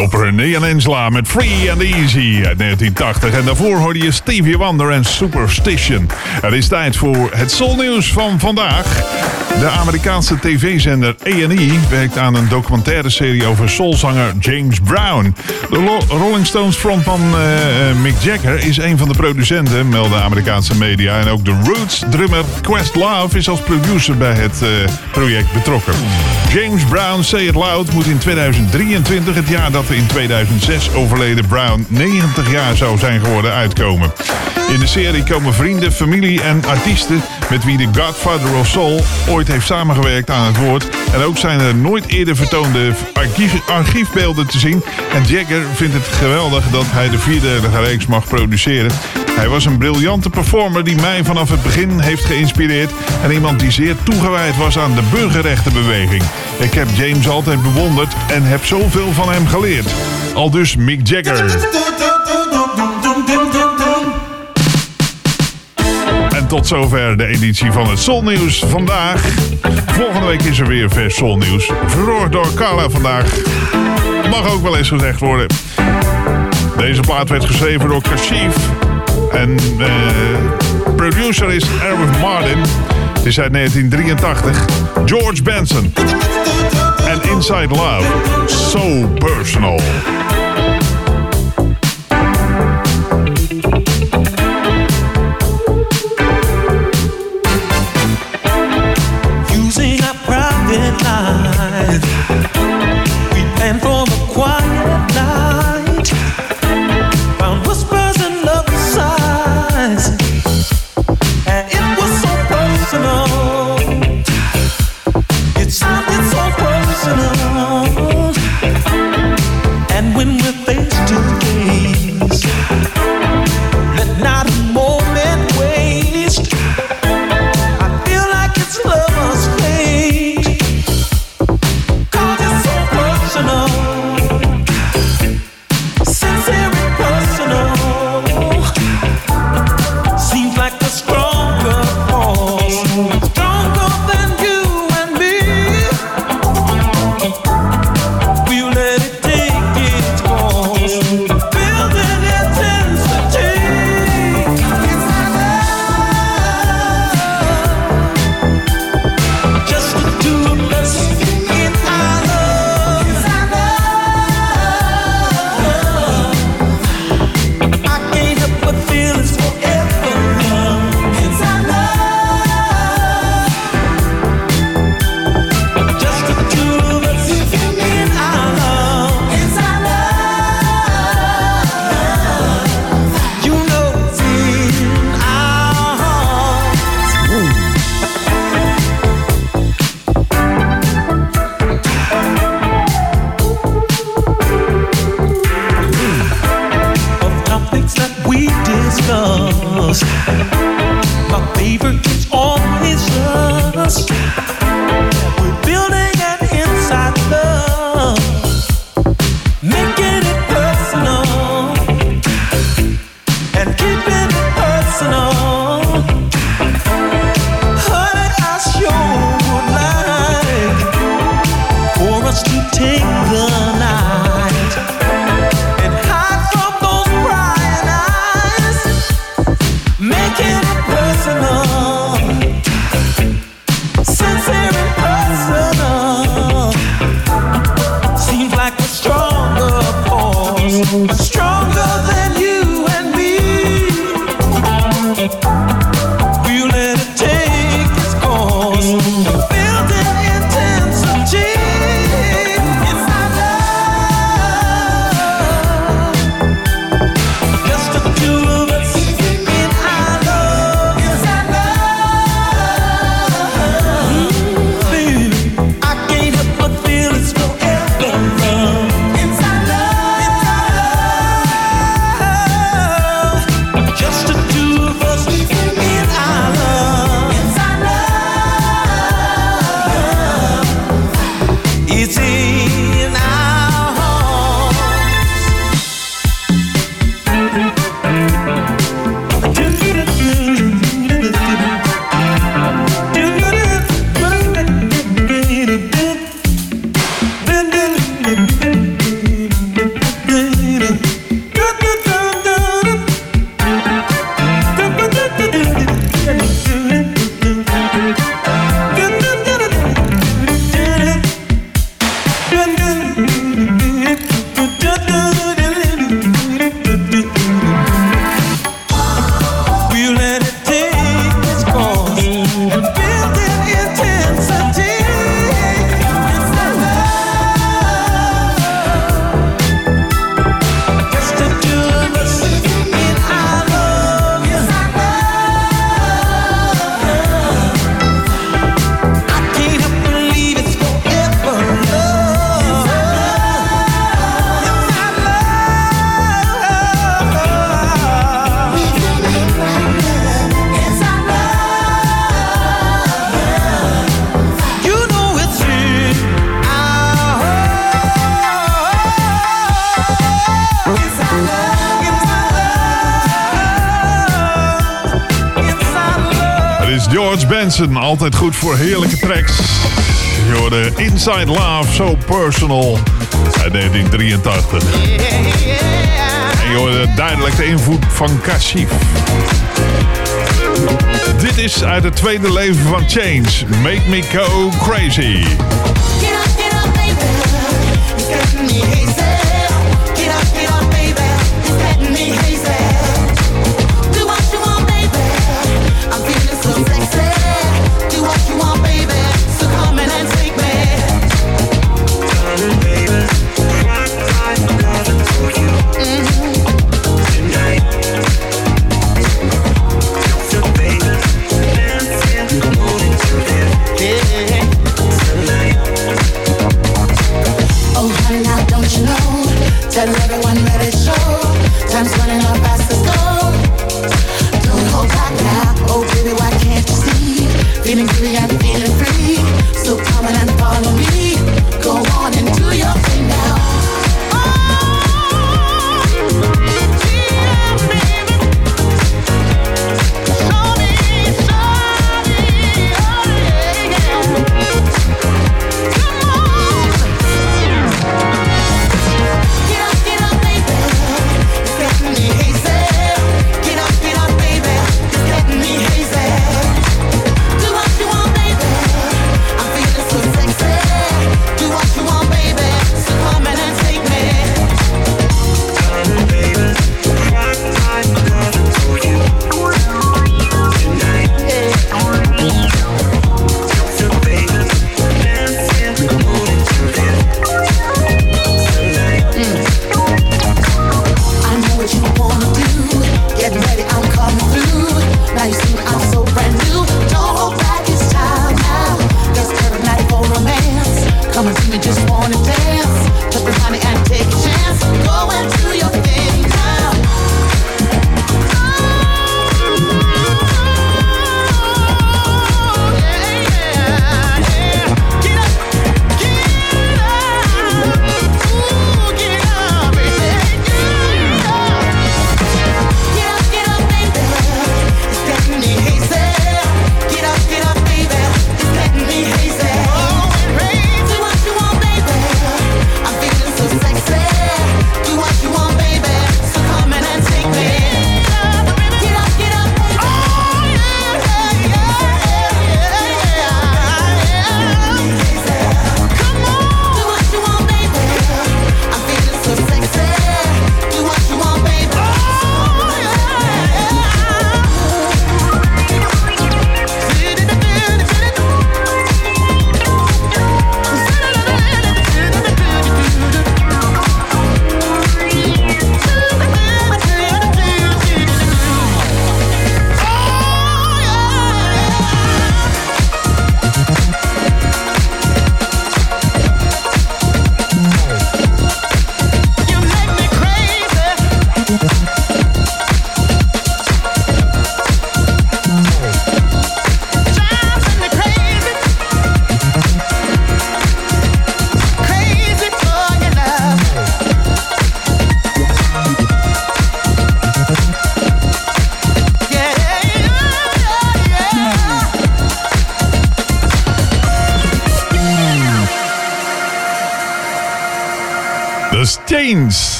Op René en Ensla met Free and Easy uit 1980. En daarvoor hoorde je Stevie Wonder en Superstition. Het is tijd voor het Soulnieuws van vandaag. De Amerikaanse tv-zender A&E werkt aan een documentaire serie over soulzanger James Brown. De Rolling Stones frontman eh, Mick Jagger is een van de producenten, melden Amerikaanse media. En ook de Roots drummer Questlove is als producer bij het eh, project betrokken. James Brown Say It Loud moet in 2023, het jaar dat de in 2006 overleden Brown 90 jaar zou zijn geworden, uitkomen. In de serie komen vrienden, familie en artiesten met wie de Godfather of Soul ooit heeft samengewerkt aan het woord. En ook zijn er nooit eerder vertoonde archief- archiefbeelden te zien. En Jagger vindt het geweldig dat hij de vierdelige reeks mag produceren. Hij was een briljante performer die mij vanaf het begin heeft geïnspireerd. En iemand die zeer toegewijd was aan de burgerrechtenbeweging. Ik heb James altijd bewonderd en heb zoveel van hem geleerd. Al dus Mick Jagger. En tot zover de editie van het Soulnieuws vandaag. Volgende week is er weer vers Soulnieuws. Verzorgd door Carla vandaag. Mag ook wel eens gezegd worden. Deze plaat werd geschreven door Kashif. En eh, producer is Eric Martin. Het is uit 1983. George Benson. En Inside Love. So personal. Benson, altijd goed voor heerlijke tracks. Je hoorde Inside Love, So Personal uit 1983. En je hoorde duidelijk de invloed van Kashif. Dit is uit het tweede leven van Change. Make Me Go Crazy.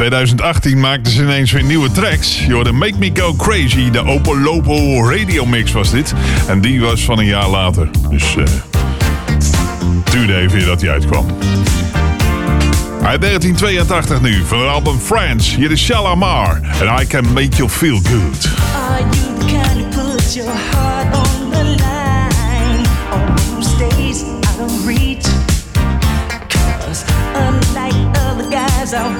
2018 maakten ze ineens weer nieuwe tracks. Je hoorde Make Me Go Crazy, de Opo Lopo radio mix was dit. En die was van een jaar later. Dus eh duurde even dat die uitkwam. Uit 1982 nu, van het album France. Hier is Shalamar. And I Can Make You Feel Good. Are you the puts your heart on the guys,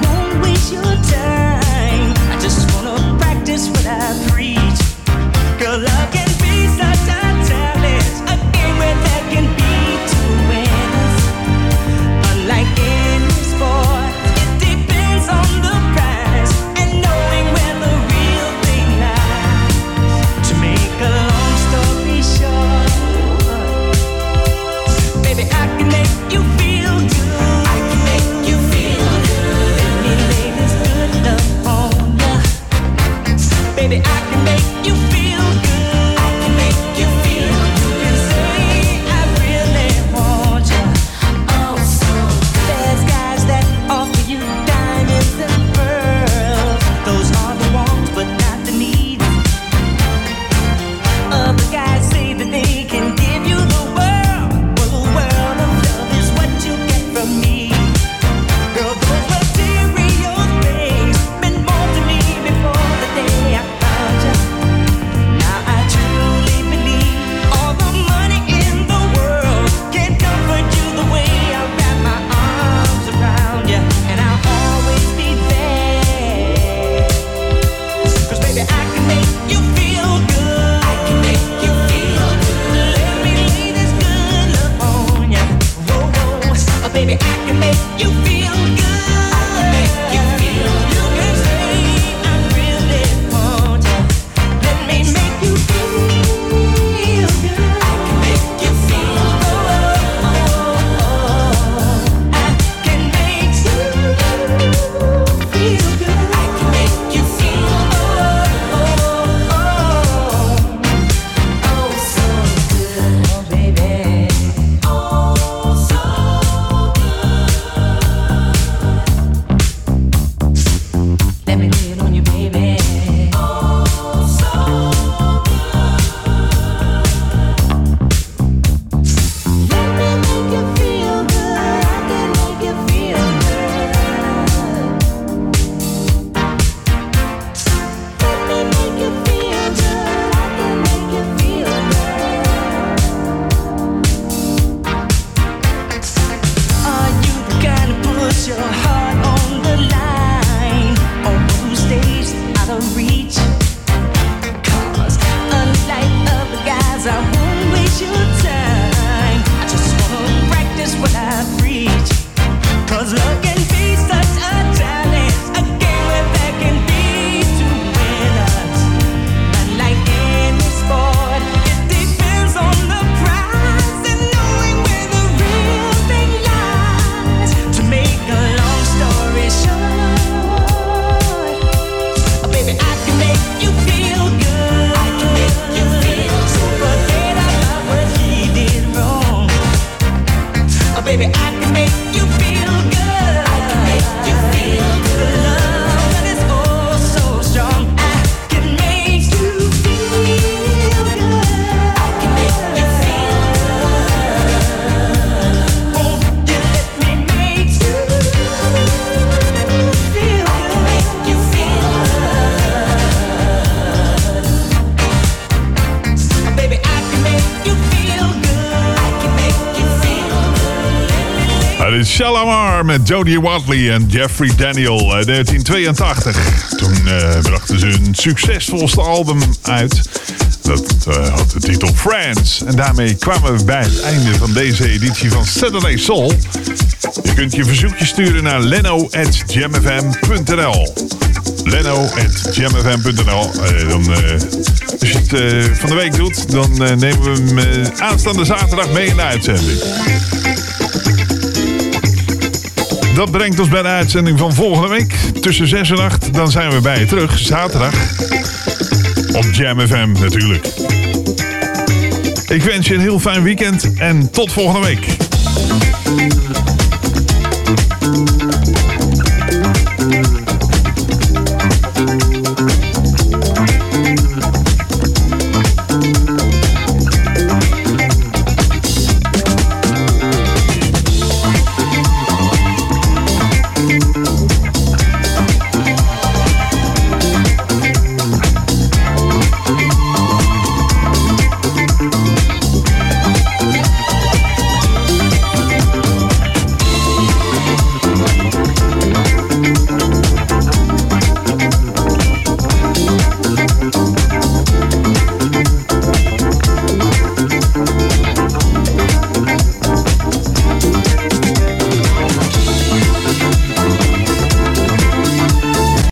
met Jodie Watley en Jeffrey Daniel. 1982. Toen eh, brachten ze hun succesvolste album uit. Dat eh, had de titel Friends. En daarmee kwamen we bij het einde van deze editie van Saturday Soul. Je kunt je verzoekje sturen naar leno.jamfm.nl leno.jamfm.nl uh, eh, Als je het van de week doet, dan nemen we hem aanstaande zaterdag mee in de uitzending. Dat brengt ons bij de uitzending van volgende week. Tussen 6 en 8. Dan zijn we bij je terug. Zaterdag. Op Jam FM natuurlijk. Ik wens je een heel fijn weekend en tot volgende week.